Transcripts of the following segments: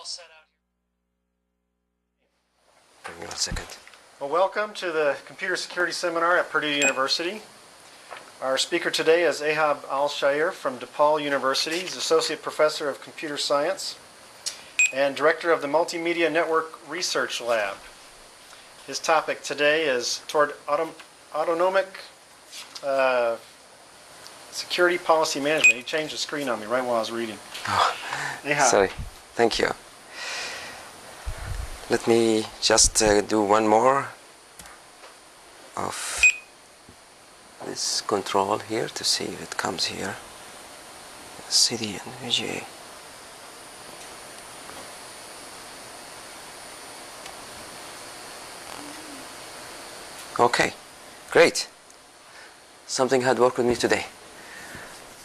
all set out here. Give me one second. Well, welcome to the Computer Security Seminar at Purdue University. Our speaker today is Ehab Al-Shaer from DePaul University. He's Associate Professor of Computer Science and Director of the Multimedia Network Research Lab. His topic today is toward autom- autonomic uh, security policy management. He changed the screen on me right while I was reading. Ehab. Sorry. Thank you. Let me just uh, do one more of this control here to see if it comes here. CD and VGA. Okay, great. Something had worked with me today.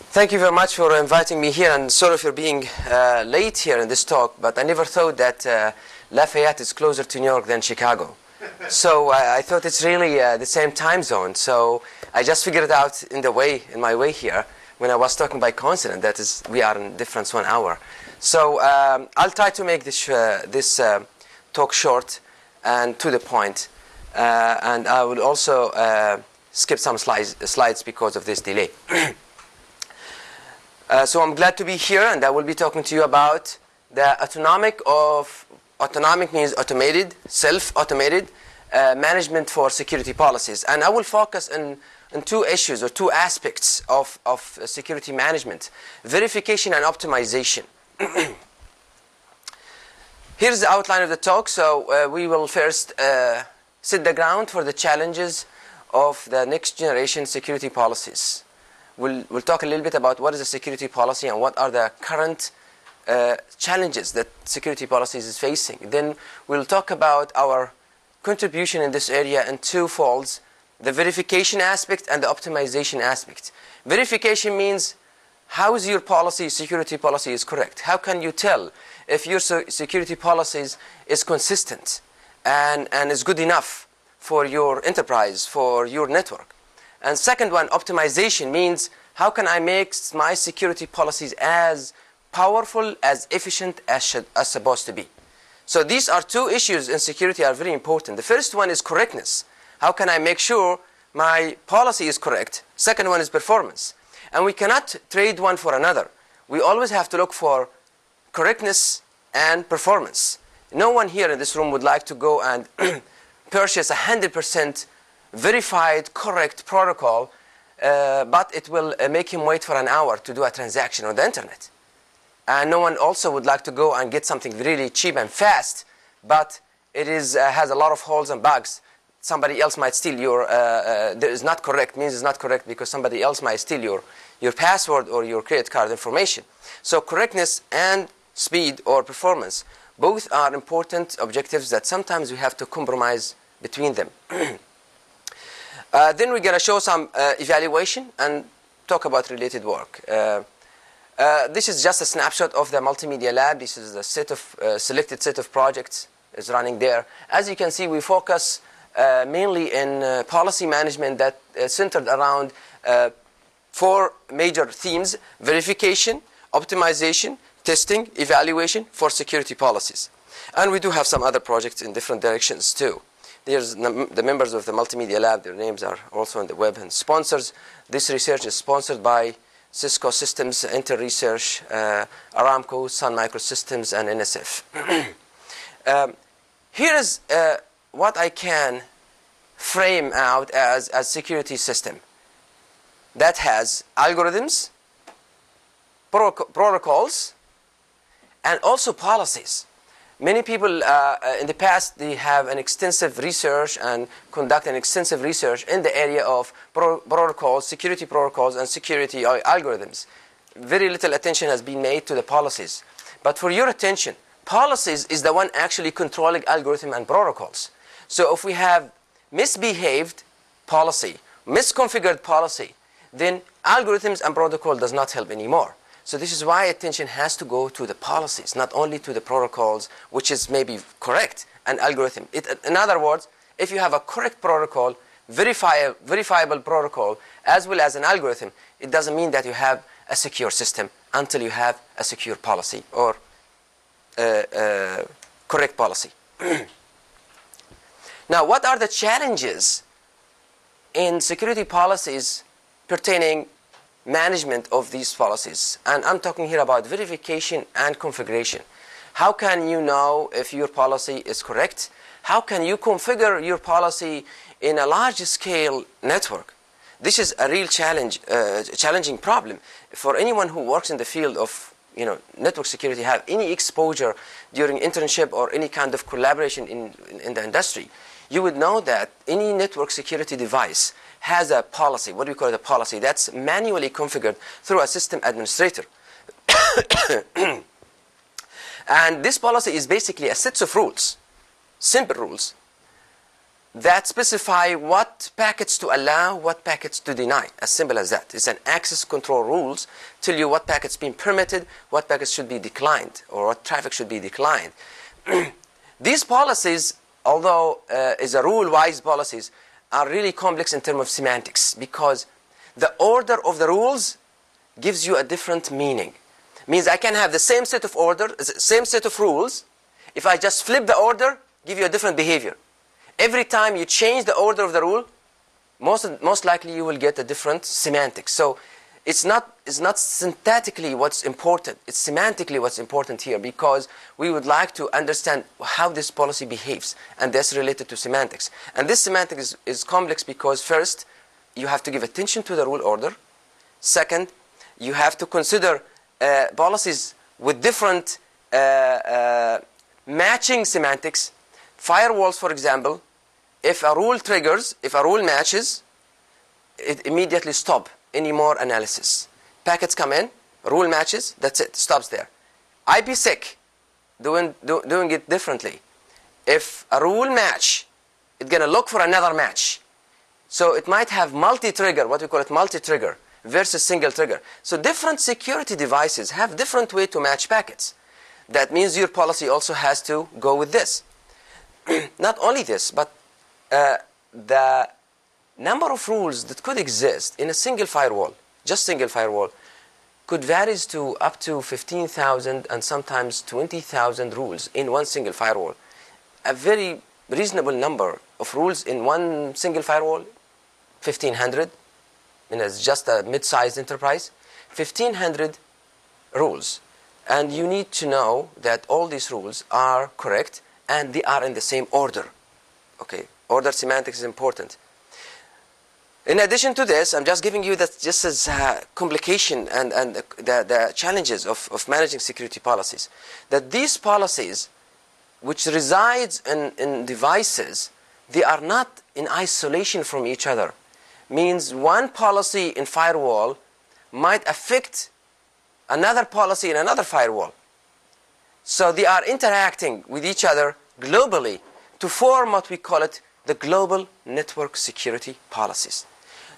Thank you very much for inviting me here, and sorry for being uh, late here in this talk, but I never thought that uh, Lafayette is closer to New York than Chicago. so I, I thought it's really uh, the same time zone. So I just figured it out in the way, in my way here, when I was talking by coincidence. That is, we are in difference one hour. So um, I'll try to make this uh, this uh, talk short and to the point, uh, and I will also uh, skip some slides, slides because of this delay. Uh, so I'm glad to be here, and I will be talking to you about the autonomic of autonomic means automated, self-automated uh, management for security policies, and I will focus on, on two issues or two aspects of of uh, security management: verification and optimization. Here's the outline of the talk. So uh, we will first uh, set the ground for the challenges of the next generation security policies. We'll, we'll talk a little bit about what is a security policy and what are the current uh, challenges that security policies is facing. Then we'll talk about our contribution in this area in two folds, the verification aspect and the optimization aspect. Verification means how is your policy, security policy is correct? How can you tell if your security policies is consistent and, and is good enough for your enterprise, for your network? And second one, optimization means how can I make my security policies as powerful, as efficient as, should, as supposed to be? So these are two issues in security are very important. The first one is correctness. How can I make sure my policy is correct? Second one is performance. And we cannot trade one for another. We always have to look for correctness and performance. No one here in this room would like to go and purchase a 100% verified, correct protocol, uh, but it will uh, make him wait for an hour to do a transaction on the internet. And no one also would like to go and get something really cheap and fast, but it is, uh, has a lot of holes and bugs. Somebody else might steal your, uh, uh, not correct, means it's not correct because somebody else might steal your, your password or your credit card information. So correctness and speed or performance, both are important objectives that sometimes we have to compromise between them. Uh, then we're going to show some uh, evaluation and talk about related work. Uh, uh, this is just a snapshot of the multimedia lab. This is a set of uh, selected set of projects is running there. As you can see, we focus uh, mainly in policy management that is centered around four major themes: verification, optimization, testing, evaluation for security policies. And we do have some other projects in different directions too. There's the members of the Multimedia Lab, their names are also on the web, and sponsors. This research is sponsored by Cisco Systems, Intel Research, uh, Aramco, Sun Microsystems, and NSF. um, here is uh, what I can frame out as a security system that has algorithms, protocols, and also policies. Many people uh, in the past they have an extensive research and conduct an extensive research in the area of pro- protocols, security protocols, and security algorithms. Very little attention has been made to the policies. But for your attention, policies is the one actually controlling algorithm and protocols. So if we have misbehaved policy, misconfigured policy, then algorithms and protocol does not help anymore. So this is why attention has to go to the policies, not only to the protocols, which is maybe correct, an algorithm. It, in other words, if you have a correct protocol, verifiable, verifiable protocol, as well as an algorithm, it doesn't mean that you have a secure system until you have a secure policy or uh, uh, correct policy. now, what are the challenges in security policies pertaining management of these policies? And I'm talking here about verification and configuration. How can you know if your policy is correct? How can you configure your policy in a large scale network? This is a real challenge, uh, challenging problem for anyone who works in the field of you know, network security, have any exposure during internship or any kind of collaboration in, in, in the industry, you would know that any network security device has a policy, what do we call it, a policy, that's manually configured through a system administrator. and this policy is basically a set of rules, simple rules, that specify what packets to allow, what packets to deny. As simple as that. It's an access control rules tell you what packets being permitted, what packets should be declined, or what traffic should be declined. These policies, although uh, is a rule-wise policies, are really complex in terms of semantics because the order of the rules gives you a different meaning. Means I can have the same set of order, same set of rules. If I just flip the order, give you a different behavior. Every time you change the order of the rule, most, most likely you will get a different semantics. So it's not, it's not syntactically what's important, it's semantically what's important here because we would like to understand how this policy behaves, and that's related to semantics. And this semantics is, is complex because first, you have to give attention to the rule order. Second, you have to consider uh, policies with different uh, uh, matching semantics. Firewalls, for example, if a rule triggers, if a rule matches, it immediately stop any more analysis. Packets come in, rule matches, that's it, stops there. IPsec, doing, do, doing it differently. If a rule match, it's going to look for another match. So it might have multi-trigger, what we call it multi-trigger, versus single trigger. So different security devices have different way to match packets. That means your policy also has to go with this. Not only this, but uh, the number of rules that could exist in a single firewall, just single firewall, could vary to up to 15,000 and sometimes 20,000 rules in one single firewall. A very reasonable number of rules in one single firewall, 1,500, and it's just a mid-sized enterprise, 1,500 rules. And you need to know that all these rules are correct and they are in the same order. Okay, Order semantics is important. In addition to this, I'm just giving you that just as a complication and, and the, the challenges of, of managing security policies. That these policies, which resides in, in devices, they are not in isolation from each other. Means one policy in firewall might affect another policy in another firewall. So they are interacting with each other globally to form what we call it the global network security policies.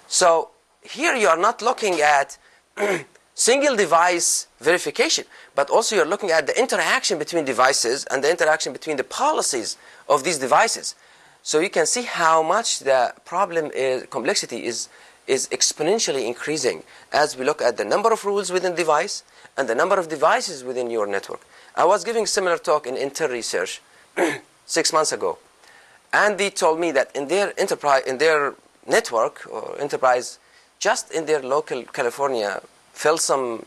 So here you are not looking at single device verification, but also you're looking at the interaction between devices and the interaction between the policies of these devices. So you can see how much the problem is, complexity is, is exponentially increasing as we look at the number of rules within device and the number of devices within your network. I was giving similar talk in Intel Research six months ago. And they told me that in their enterprise, in their network or enterprise, just in their local California, Folsom,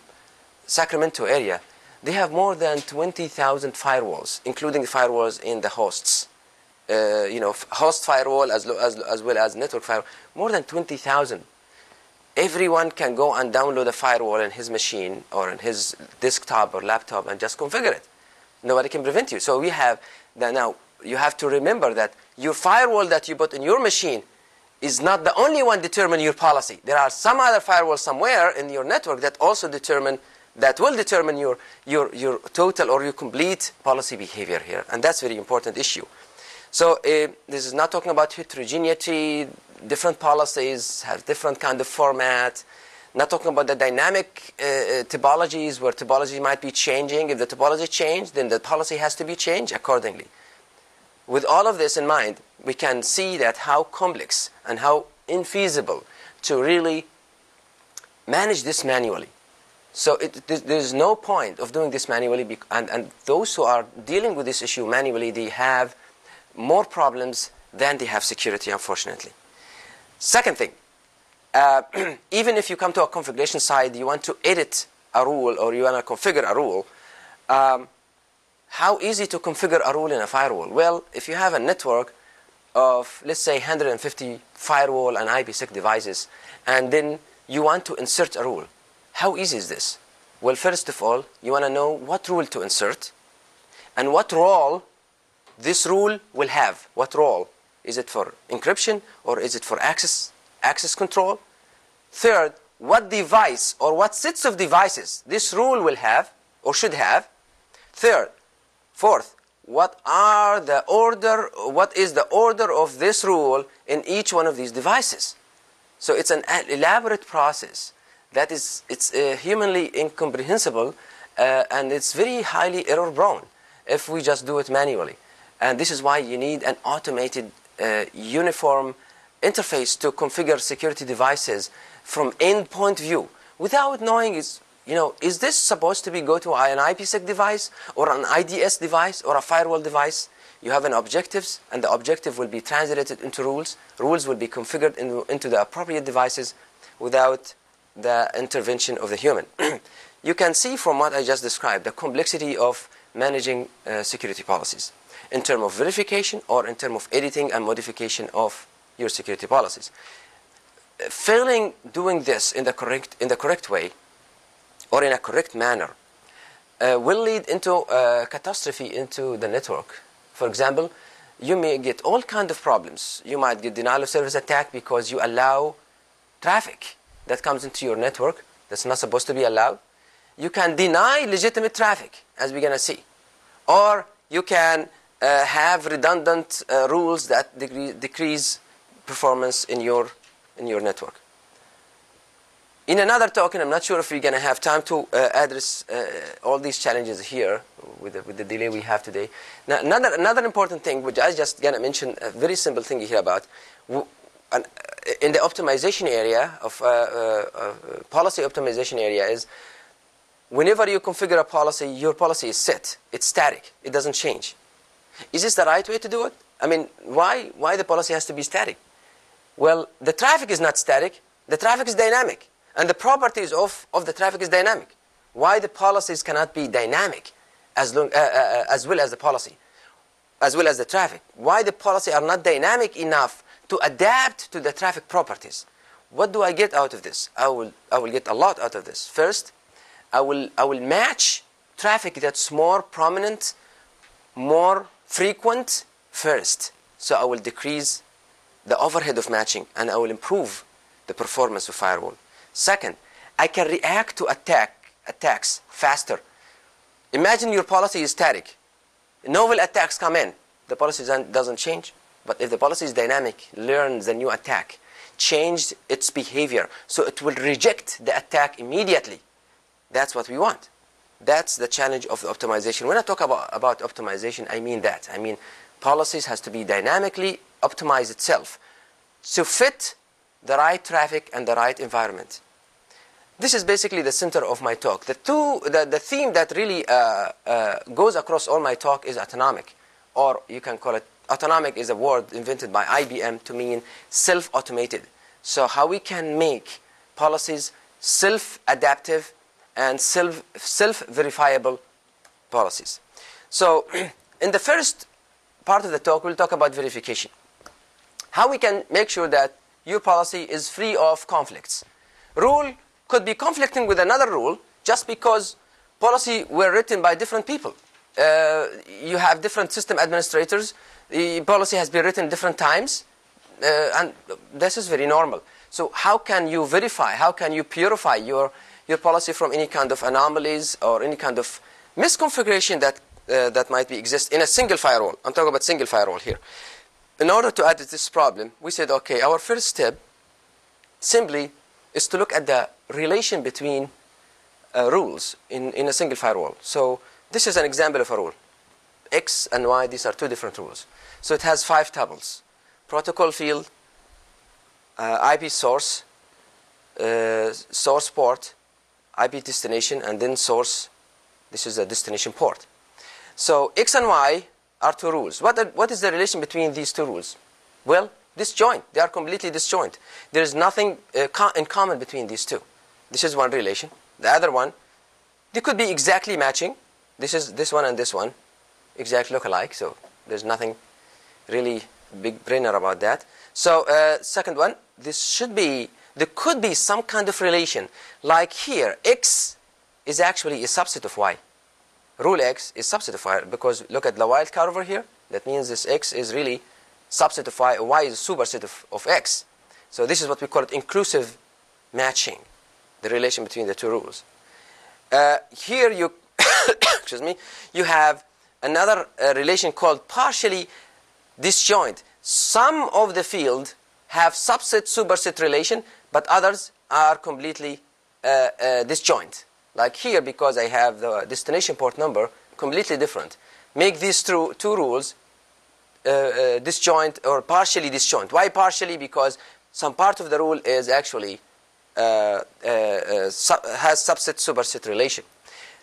Sacramento area, they have more than 20,000 firewalls, including firewalls in the hosts. Uh, you know, host firewall as, as, as well as network firewall, more than 20,000. Everyone can go and download a firewall in his machine or in his desktop or laptop and just configure it. Nobody can prevent you. So we have now. You have to remember that your firewall that you put in your machine is not the only one determining your policy. There are some other firewalls somewhere in your network that also determine that will determine your, your, your total or your complete policy behavior here. And that's a very important issue. So uh, this is not talking about heterogeneity, different policies have different kind of format, not talking about the dynamic uh, uh topologies where topology might be changing. If the topology changed, then the policy has to be changed accordingly. With all of this in mind, we can see that how complex and how infeasible to really manage this manually. So it, there's no point of doing this manually, and, and those who are dealing with this issue manually, they have more problems than they have security, unfortunately. Second thing, uh, even if you come to a configuration side, you want to edit a rule or you want to configure a rule, um, how easy to configure a rule in a firewall? Well, if you have a network of, let's say, 150 firewall and IPsec devices, and then you want to insert a rule, how easy is this? Well, first of all, you want to know what rule to insert and what role this rule will have. What role? Is it for encryption or is it for access, access control? Third, what device or what sets of devices this rule will have or should have. Third, fourth, what are the order, what is the order of this rule in each one of these devices? So it's an elaborate process that is it's uh, humanly incomprehensible uh, and it's very highly error prone if we just do it manually. And this is why you need an automated uh, uniform interface to configure security devices from endpoint view without knowing is you know is this supposed to be go to an IPsec device or an IDS device or a firewall device? You have an objectives and the objective will be translated into rules. Rules will be configured in, into the appropriate devices without the intervention of the human. You can see from what I just described the complexity of managing uh, security policies in terms of verification or in terms of editing and modification of your security policies. Failing doing this in the correct in the correct way or in a correct manner uh, will lead into a catastrophe into the network. For example, you may get all kind of problems. You might get denial of service attack because you allow traffic that comes into your network that's not supposed to be allowed. You can deny legitimate traffic, as we're going to see. Or you can uh, have redundant uh, rules that decrease performance in your in your network. In another and I'm not sure if we're going to have time to uh, address uh, all these challenges here with the, with the delay we have today. Now, another, another important thing, which I just going to mention, a very simple thing here about, uh, in the optimization area of uh, uh, uh, policy optimization area is whenever you configure a policy, your policy is set. It's static. It doesn't change. Is this the right way to do it? I mean, why, why the policy has to be static? Well, the traffic is not static. The traffic is dynamic. And the properties of, of the traffic is dynamic. Why the policies cannot be dynamic as, long, uh, uh, uh, as well as the policy, as well as the traffic? Why the policy are not dynamic enough to adapt to the traffic properties? What do I get out of this? I will, I will get a lot out of this. First, I will, I will match traffic that's more prominent, more frequent first. So I will decrease the overhead of matching and I will improve the performance of firewall. Second, I can react to attack attacks faster. Imagine your policy is static. Novel attacks come in. The policy doesn't change. But if the policy is dynamic, learns the new attack, change its behavior, so it will reject the attack immediately. That's what we want. That's the challenge of the optimization. When I talk about, about optimization, I mean that. I mean policies has to be dynamically optimize itself to fit the right traffic and the right environment. This is basically the center of my talk. The, two, the, the theme that really uh, uh, goes across all my talk is autonomic, or you can call it autonomic is a word invented by IBM to mean self-automated. So how we can make policies self-adaptive and self, self-verifiable policies. So in the first part of the talk, we'll talk about verification how we can make sure that your policy is free of conflicts. Rule could be conflicting with another rule just because policy were written by different people. Uh, you have different system administrators. The policy has been written different times, uh, and this is very normal. So how can you verify, how can you purify your, your policy from any kind of anomalies or any kind of misconfiguration that, uh, that might be exist in a single firewall? I'm talking about single firewall here in order to address this problem, we said, okay, our first step simply is to look at the relation between uh, rules in, in a single firewall. So this is an example of a rule. X and Y, these are two different rules. So it has five tuples. Protocol field, uh, IP source, uh, source port, IP destination, and then source. This is a destination port. So X and Y are two rules. What, are, what is the relation between these two rules? Well, disjoint. They are completely disjoint. There is nothing uh, co- in common between these two. This is one relation. The other one, they could be exactly matching. This is this one and this one, exactly look alike. So there's nothing really big brainer about that. So uh, second one, this should be there could be some kind of relation. Like here, x is actually a subset of y. Rule x is subset of y because look at the wildcard over here. That means this x is really subset of y. is a superset of, of x. So this is what we call it inclusive matching, the relation between the two rules. Uh, here you, excuse me, you have another uh, relation called partially disjoint. Some of the field have subset superset relation, but others are completely uh, uh, disjoint. Like here, because I have the destination port number completely different. Make these two, two rules uh, uh, disjoint or partially disjoint. Why partially? Because some part of the rule is actually uh, uh, su has subset superset relation.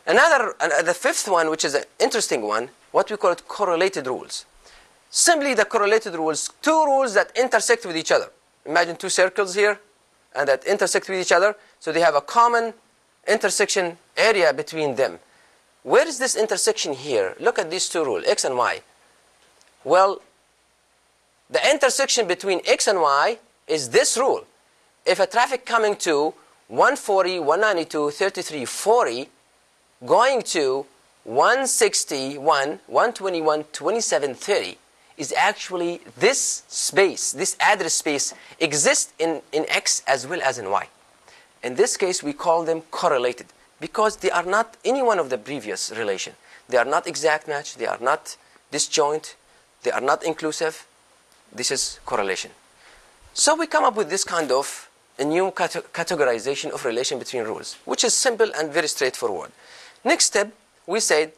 Another, the fifth one, which is an interesting one, what we call it correlated rules. Simply the correlated rules, two rules that intersect with each other. Imagine two circles here, and that intersect with each other, so they have a common intersection area between them. Where is this intersection here? Look at these two rules, x and y. Well, the intersection between x and y is this rule. If a traffic coming to 140, 192, 33, 40, going to 161, 121, 27, 30, is actually this space, this address space exists in, in X as well as in Y. In this case, we call them correlated because they are not any one of the previous relation. They are not exact match, they are not disjoint, they are not inclusive. This is correlation. So we come up with this kind of a new categorization of relation between rules, which is simple and very straightforward. Next step, we said,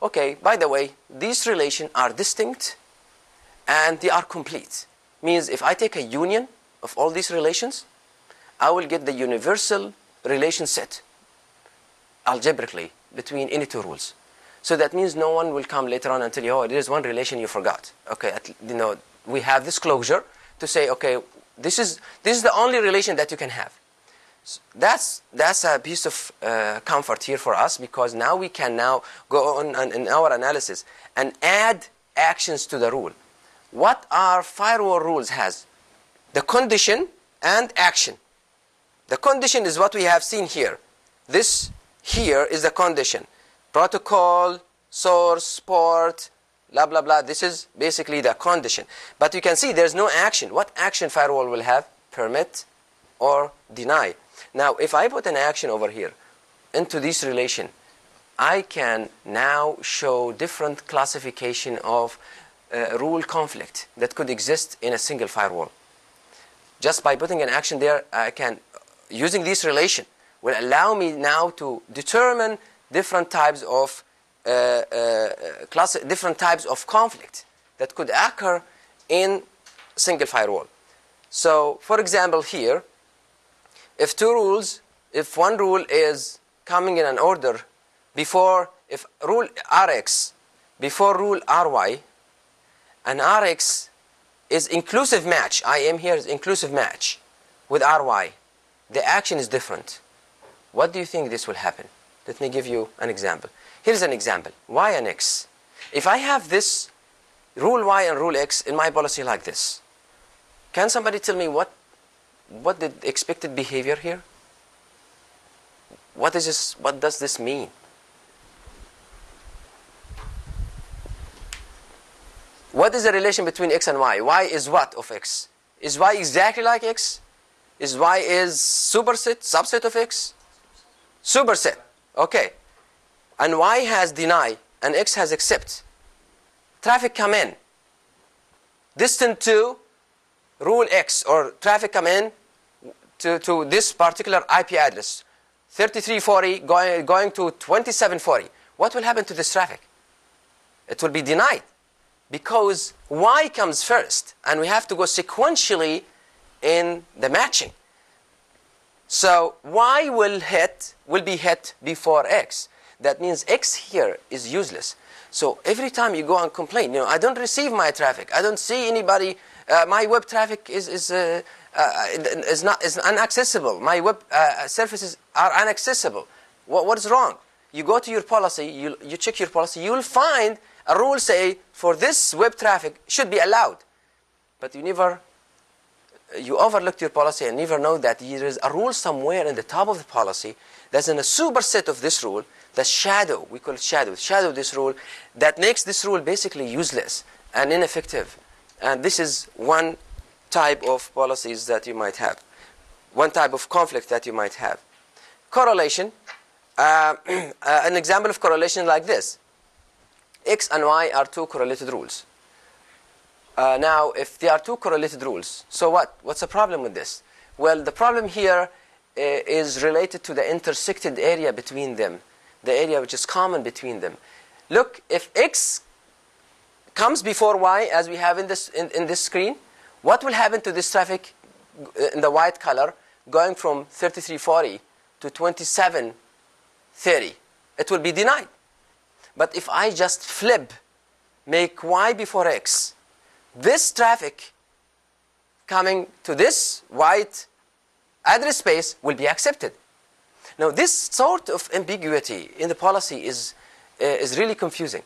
okay, by the way, these relations are distinct and they are complete. Means if I take a union of all these relations, I will get the universal relation set algebraically between any two rules. So that means no one will come later on and tell you, oh, there is one relation you forgot. Okay, at, you know, we have this closure to say, okay, this is, this is the only relation that you can have. So that's, that's a piece of uh, comfort here for us because now we can now go on in our analysis and add actions to the rule what our firewall rules has? The condition and action. The condition is what we have seen here. This here is the condition. Protocol, source, port, blah, blah, blah. This is basically the condition. But you can see there's no action. What action firewall will have? Permit or deny. Now, if I put an action over here into this relation, I can now show different classification of uh, rule conflict that could exist in a single firewall. Just by putting an action there, I can, using this relation, will allow me now to determine different types of uh, uh, class, different types of conflict that could occur in single firewall. So, for example, here, if two rules, if one rule is coming in an order before, if rule Rx before rule Ry, and Rx is inclusive match. I am here is inclusive match with Ry. The action is different. What do you think this will happen? Let me give you an example. Here's an example. Y and X. If I have this rule Y and rule X in my policy like this, can somebody tell me what what the expected behavior here? What is this, what does this mean? What is the relation between x and y? y is what of x? Is y exactly like x? Is y is superset, subset of x? Superset. Okay. And y has deny and x has accept. Traffic come in. Distant to rule x or traffic come in to, to this particular IP address. 3340 going, going to 2740. What will happen to this traffic? It will be denied because y comes first and we have to go sequentially in the matching. So y will hit will be hit before x. That means x here is useless. So every time you go and complain, you know, I don't receive my traffic. I don't see anybody. Uh, my web traffic is is uh, uh, is not is inaccessible. My web uh, services are inaccessible. What, what is wrong? You go to your policy. You you check your policy. You will find a rule say for this web traffic should be allowed, but you never you overlooked your policy and never know that there is a rule somewhere in the top of the policy that's in a superset of this rule, the shadow, we call it shadow, shadow this rule, that makes this rule basically useless and ineffective. And this is one type of policies that you might have, one type of conflict that you might have. Correlation, uh, uh, an example of correlation like this. X and Y are two correlated rules. Uh, now, if there are two correlated rules, so what? What's the problem with this? Well, the problem here uh, is related to the intersected area between them, the area which is common between them. Look, if x comes before y, as we have in this, in, in this screen, what will happen to this traffic uh, in the white color going from 3340 to 2730? It will be denied. But if I just flip, make y before x, this traffic coming to this white address space will be accepted. Now, this sort of ambiguity in the policy is, uh, is really confusing.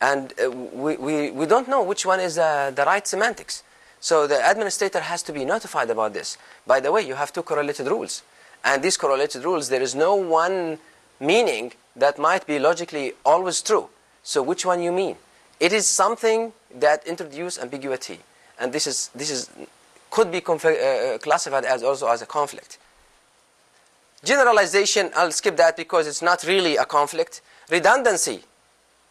And uh, we, we, we don't know which one is uh, the right semantics. So the administrator has to be notified about this. By the way, you have two correlated rules. And these correlated rules, there is no one meaning that might be logically always true. So which one you mean? It is something that introduces ambiguity, and this is this is could be uh, classified as also as a conflict. Generalization, I'll skip that because it's not really a conflict. Redundancy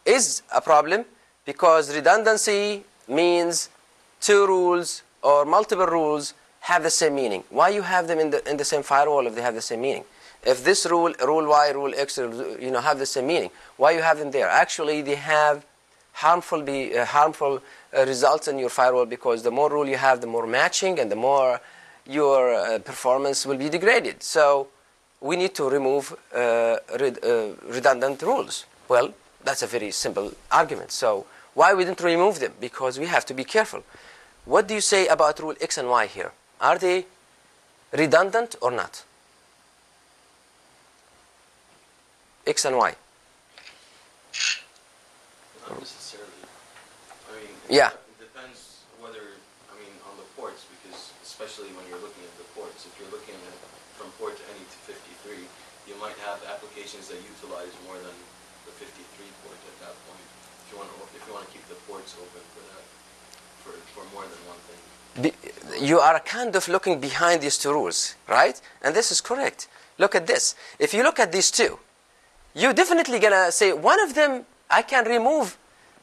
is a problem because redundancy means two rules or multiple rules have the same meaning. Why you have them in the in the same firewall if they have the same meaning? If this rule, rule Y, rule X, you know, have the same meaning, why you have them there? Actually, they have harmful be uh, harmful uh, results in your firewall because the more rule you have, the more matching and the more your uh, performance will be degraded. So we need to remove uh, red, uh, redundant rules. Well, that's a very simple argument. So why we didn't remove them? Because we have to be careful. What do you say about rule X and Y here? Are they redundant or not? X and Y. Not necessarily. I mean, Yeah. It depends whether, I mean, on the ports, because especially when you're looking at the ports, if you're looking at from port to any to 53, you might have applications that utilize more than the 53 port at that point. If you want to, if you want to keep the ports open for that, for, for more than one thing. Be, you are kind of looking behind these two rules, right? And this is correct. Look at this. If you look at these two, you're definitely gonna say one of them I can remove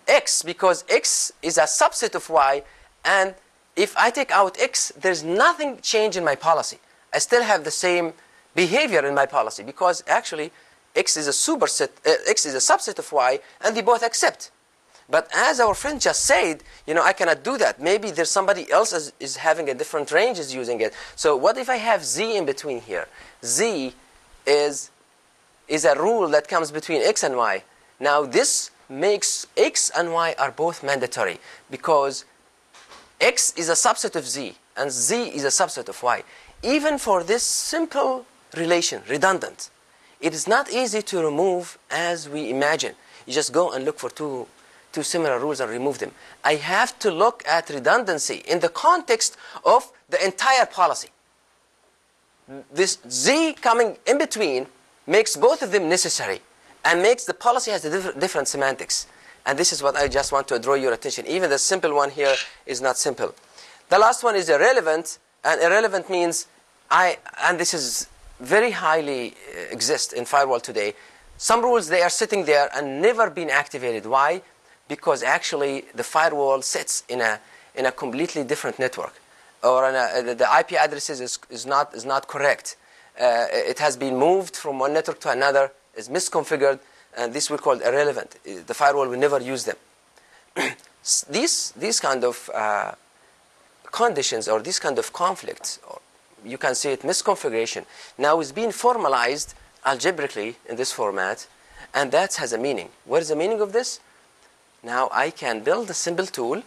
x because x is a subset of y, and if I take out x, there's nothing change in my policy. I still have the same behavior in my policy because actually x is a superset, uh, x is a subset of y, and they both accept. But as our friend just said, you know, I cannot do that. Maybe there's somebody else is, is having a different range is using it. So what if I have z in between here? z is is a rule that comes between x and y. Now this makes x and y are both mandatory because x is a subset of z and z is a subset of y. Even for this simple relation, redundant, it is not easy to remove as we imagine. You just go and look for two, two similar rules and remove them. I have to look at redundancy in the context of the entire policy. This z coming in between makes both of them necessary and makes the policy has a diff different semantics. And this is what I just want to draw your attention. Even the simple one here is not simple. The last one is irrelevant, and irrelevant means I, and this is very highly uh, exist in firewall today. Some rules they are sitting there and never been activated. Why? Because actually the firewall sits in a in a completely different network, or a, the IP addresses is, is not is not correct. Uh, it has been moved from one network to another, is misconfigured, and this we call irrelevant. The firewall will never use them. these, these kind of uh, conditions or these kind of conflicts, you can see it misconfiguration. Now it's being formalized algebraically in this format, and that has a meaning. What is the meaning of this? Now I can build a simple tool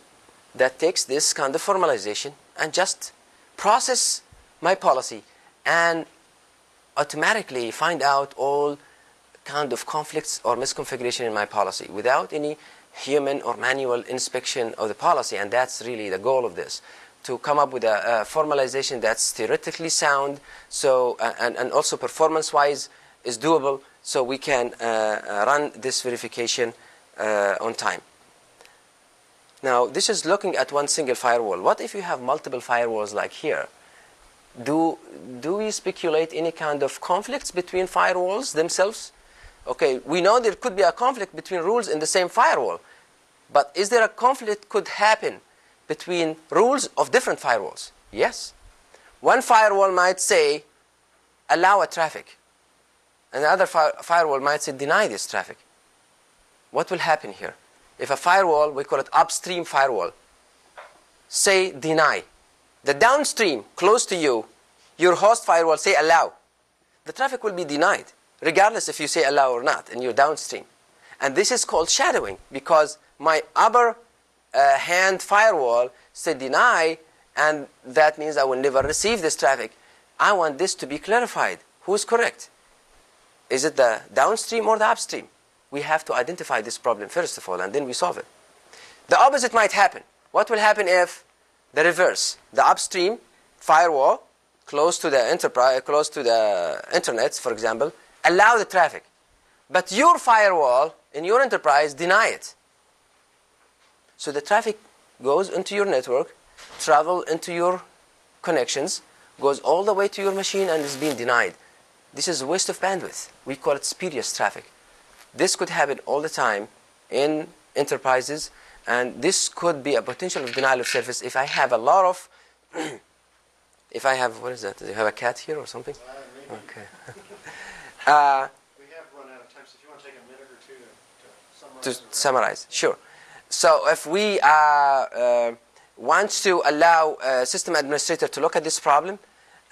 that takes this kind of formalization and just process my policy and automatically find out all kind of conflicts or misconfiguration in my policy without any human or manual inspection of the policy. And that's really the goal of this to come up with a, a formalization that's theoretically sound so uh, and, and also performance wise is doable so we can uh, uh, run this verification uh, on time. Now this is looking at one single firewall. What if you have multiple firewalls like here? Do do we speculate any kind of conflicts between firewalls themselves okay we know there could be a conflict between rules in the same firewall but is there a conflict could happen between rules of different firewalls? Yes. One firewall might say allow a traffic and the other fi- firewall might say deny this traffic. What will happen here? If a firewall we call it upstream firewall say deny. The downstream, close to you, your host firewall say allow. The traffic will be denied, regardless if you say allow or not in your downstream. And this is called shadowing because my upper uh, hand firewall say deny, and that means I will never receive this traffic. I want this to be clarified. Who is correct? Is it the downstream or the upstream? We have to identify this problem first of all, and then we solve it. The opposite might happen. What will happen if the reverse, the upstream firewall close to the enterprise, close to the internet, for example, allow the traffic, but your firewall in your enterprise deny it. So the traffic goes into your network, travel into your connections, goes all the way to your machine and is being denied. This is a waste of bandwidth. We call it spurious traffic. This could happen all the time in enterprises and this could be a potential of denial of service if I have a lot of if I have what is that? Do you have a cat here or something? Uh. Okay. uh, We have run out of time, so if you want to take a minute or two to, to to summarize. summarize, sure. So if we uh, uh, want to allow a system administrator to look at this problem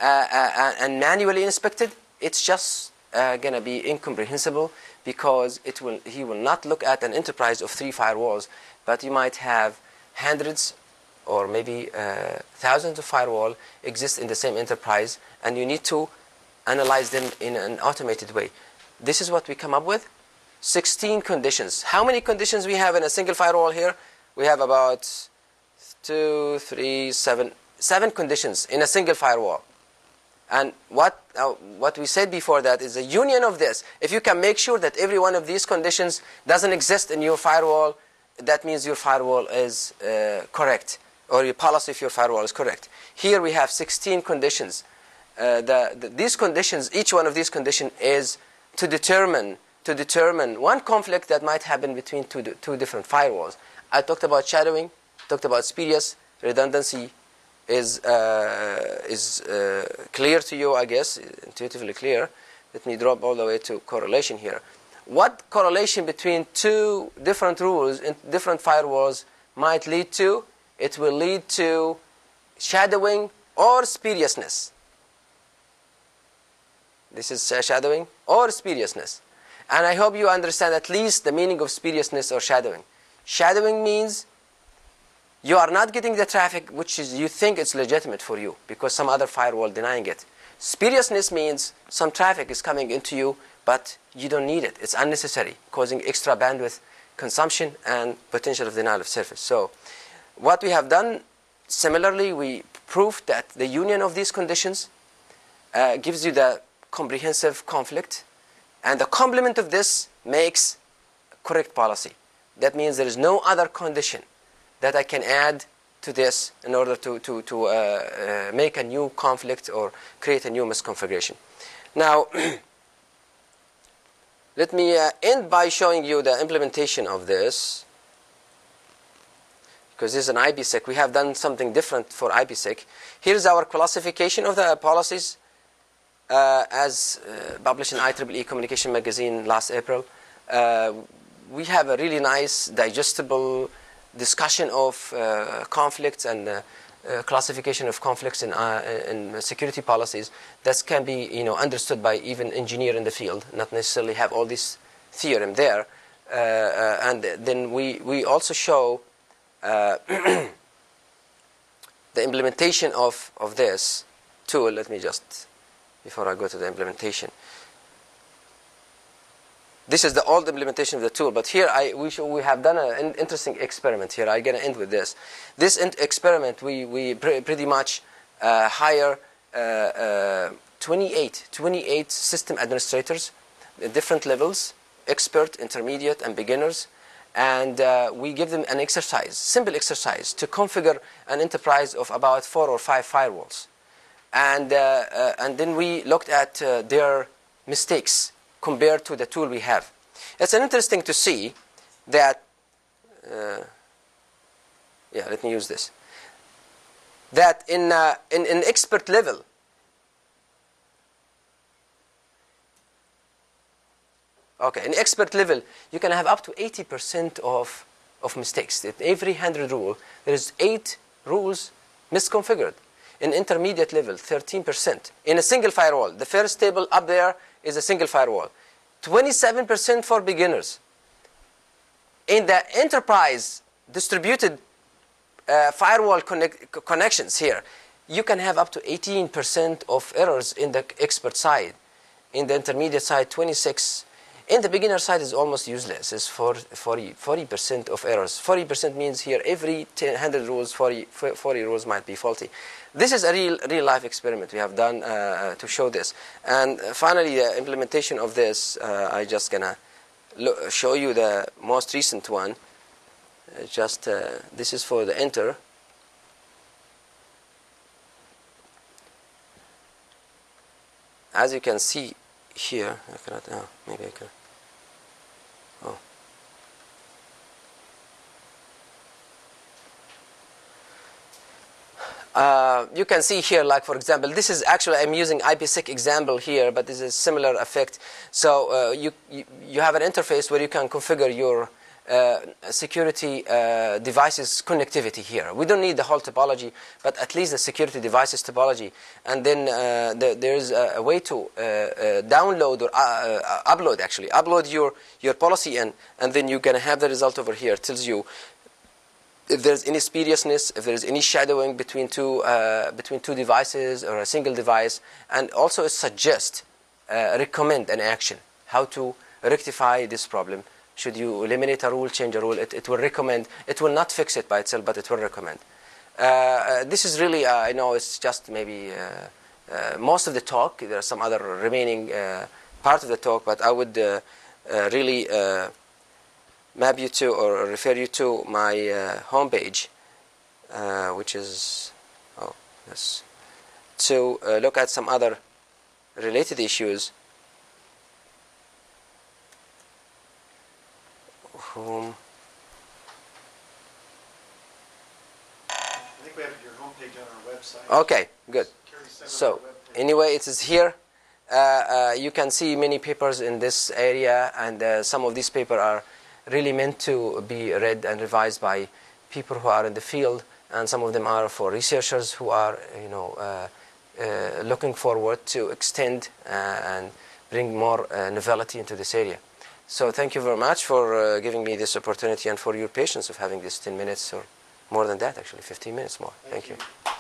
uh, uh, and manually inspect it, it's just uh, going to be incomprehensible because it will, he will not look at an enterprise of three firewalls, but you might have hundreds or maybe uh, thousands of firewall exist in the same enterprise, and you need to analyze them in an automated way. This is what we come up with. 16 conditions. How many conditions we have in a single firewall here? We have about two, three, seven, seven conditions in a single firewall. And what, uh, what we said before that is a union of this. If you can make sure that every one of these conditions doesn't exist in your firewall, that means your firewall is uh, correct, or your policy of your firewall is correct. Here we have 16 conditions. Uh, the, the, these conditions, each one of these conditions is to determine to determine one conflict that might happen between two, two different firewalls. I talked about shadowing, talked about spurious, redundancy is, uh, is uh, clear to you, I guess, intuitively clear. Let me drop all the way to correlation here. What correlation between two different rules in different firewalls might lead to? It will lead to shadowing or spuriousness. This is uh, shadowing or spuriousness. And I hope you understand at least the meaning of spuriousness or shadowing. Shadowing means you are not getting the traffic which is you think it's legitimate for you because some other firewall denying it. Spuriousness means some traffic is coming into you but you don't need it. It's unnecessary, causing extra bandwidth consumption and potential of denial of service. So what we have done similarly we proved that the union of these conditions uh, gives you the comprehensive conflict and the complement of this makes correct policy. That means there is no other condition that I can add to this in order to, to, to uh, uh, make a new conflict or create a new misconfiguration. Now, let me uh, end by showing you the implementation of this. Because this is an IPsec. We have done something different for IPsec. Here's our classification of the policies uh, as uh, published in IEEE Communication Magazine last April. Uh, we have a really nice, digestible discussion of uh, conflicts and uh, uh, classification of conflicts in, in security policies that can be you know understood by even engineer in the field, not necessarily have all this theorem there. And then we we also show the implementation of of this tool. Let me just before I go to the implementation. This is the old implementation of the tool, but here I, we, we have done an interesting experiment here. I'm going to end with this. This experiment, we, we pr pretty much uh, hire uh, uh, 28, 28 system administrators at different levels, expert, intermediate, and beginners, and uh, we give them an exercise, simple exercise, to configure an enterprise of about four or five firewalls. And, uh, uh, and then we looked at their mistakes compared to the tool we have. It's interesting to see that, uh, yeah, let me use this, that in, uh, in, in expert level, okay, in expert level, you can have up to 80% of, of mistakes. In every 100 rule, there is 8 rules misconfigured. In intermediate level, 13%. In a single firewall, the first table up there is a single firewall. 27% for beginners. In the enterprise distributed uh, firewall connect connections here, you can have up to 18% of errors in the expert side. In the intermediate side, 26. In the beginner side is almost useless. It's for 40, 40% of errors. 40% means here every 10, 100 rules, 40, 40 rules might be faulty. This is a real, real life experiment we have done uh, uh to show this. And finally, the implementation of this, uh, I just gonna show you the most recent one. Uh, just uh, this is for the enter. As you can see here, I cannot. Oh, maybe I can. Uh, you can see here, like for example, this is actually I'm using IPsec example here, but this is similar effect. So uh, you, you, you have an interface where you can configure your uh, security uh, devices connectivity here. We don't need the whole topology, but at least the security devices topology. And then uh, the, there's a, a, way to uh, download or upload actually upload your your policy in, and then you're gonna have the result over here. It tells you if there's any spuriousness, if there's any shadowing between two, uh, between two devices or a single device, and also suggest, uh, recommend an action, how to rectify this problem. Should you eliminate a rule, change a rule, it, it will recommend, it will not fix it by itself, but it will recommend. Uh, uh this is really, uh, I know it's just maybe uh, most of the talk, there are some other remaining part of the talk, but I would really map you to or refer you to my uh, homepage, uh, which is oh yes, to uh, look at some other related issues. Home. I think we have your homepage on our website. Okay, good. So anyway, it is here. Uh, uh, you can see many papers in this area, and uh, some of these papers are really meant to be read and revised by people who are in the field, and some of them are for researchers who are, you know, uh, uh, looking forward to extend uh, and bring more uh, novelty into this area. So thank you very much for uh, giving me this opportunity and for your patience of having this 10 minutes or more than that, actually, 15 minutes more. Thank, thank you. you.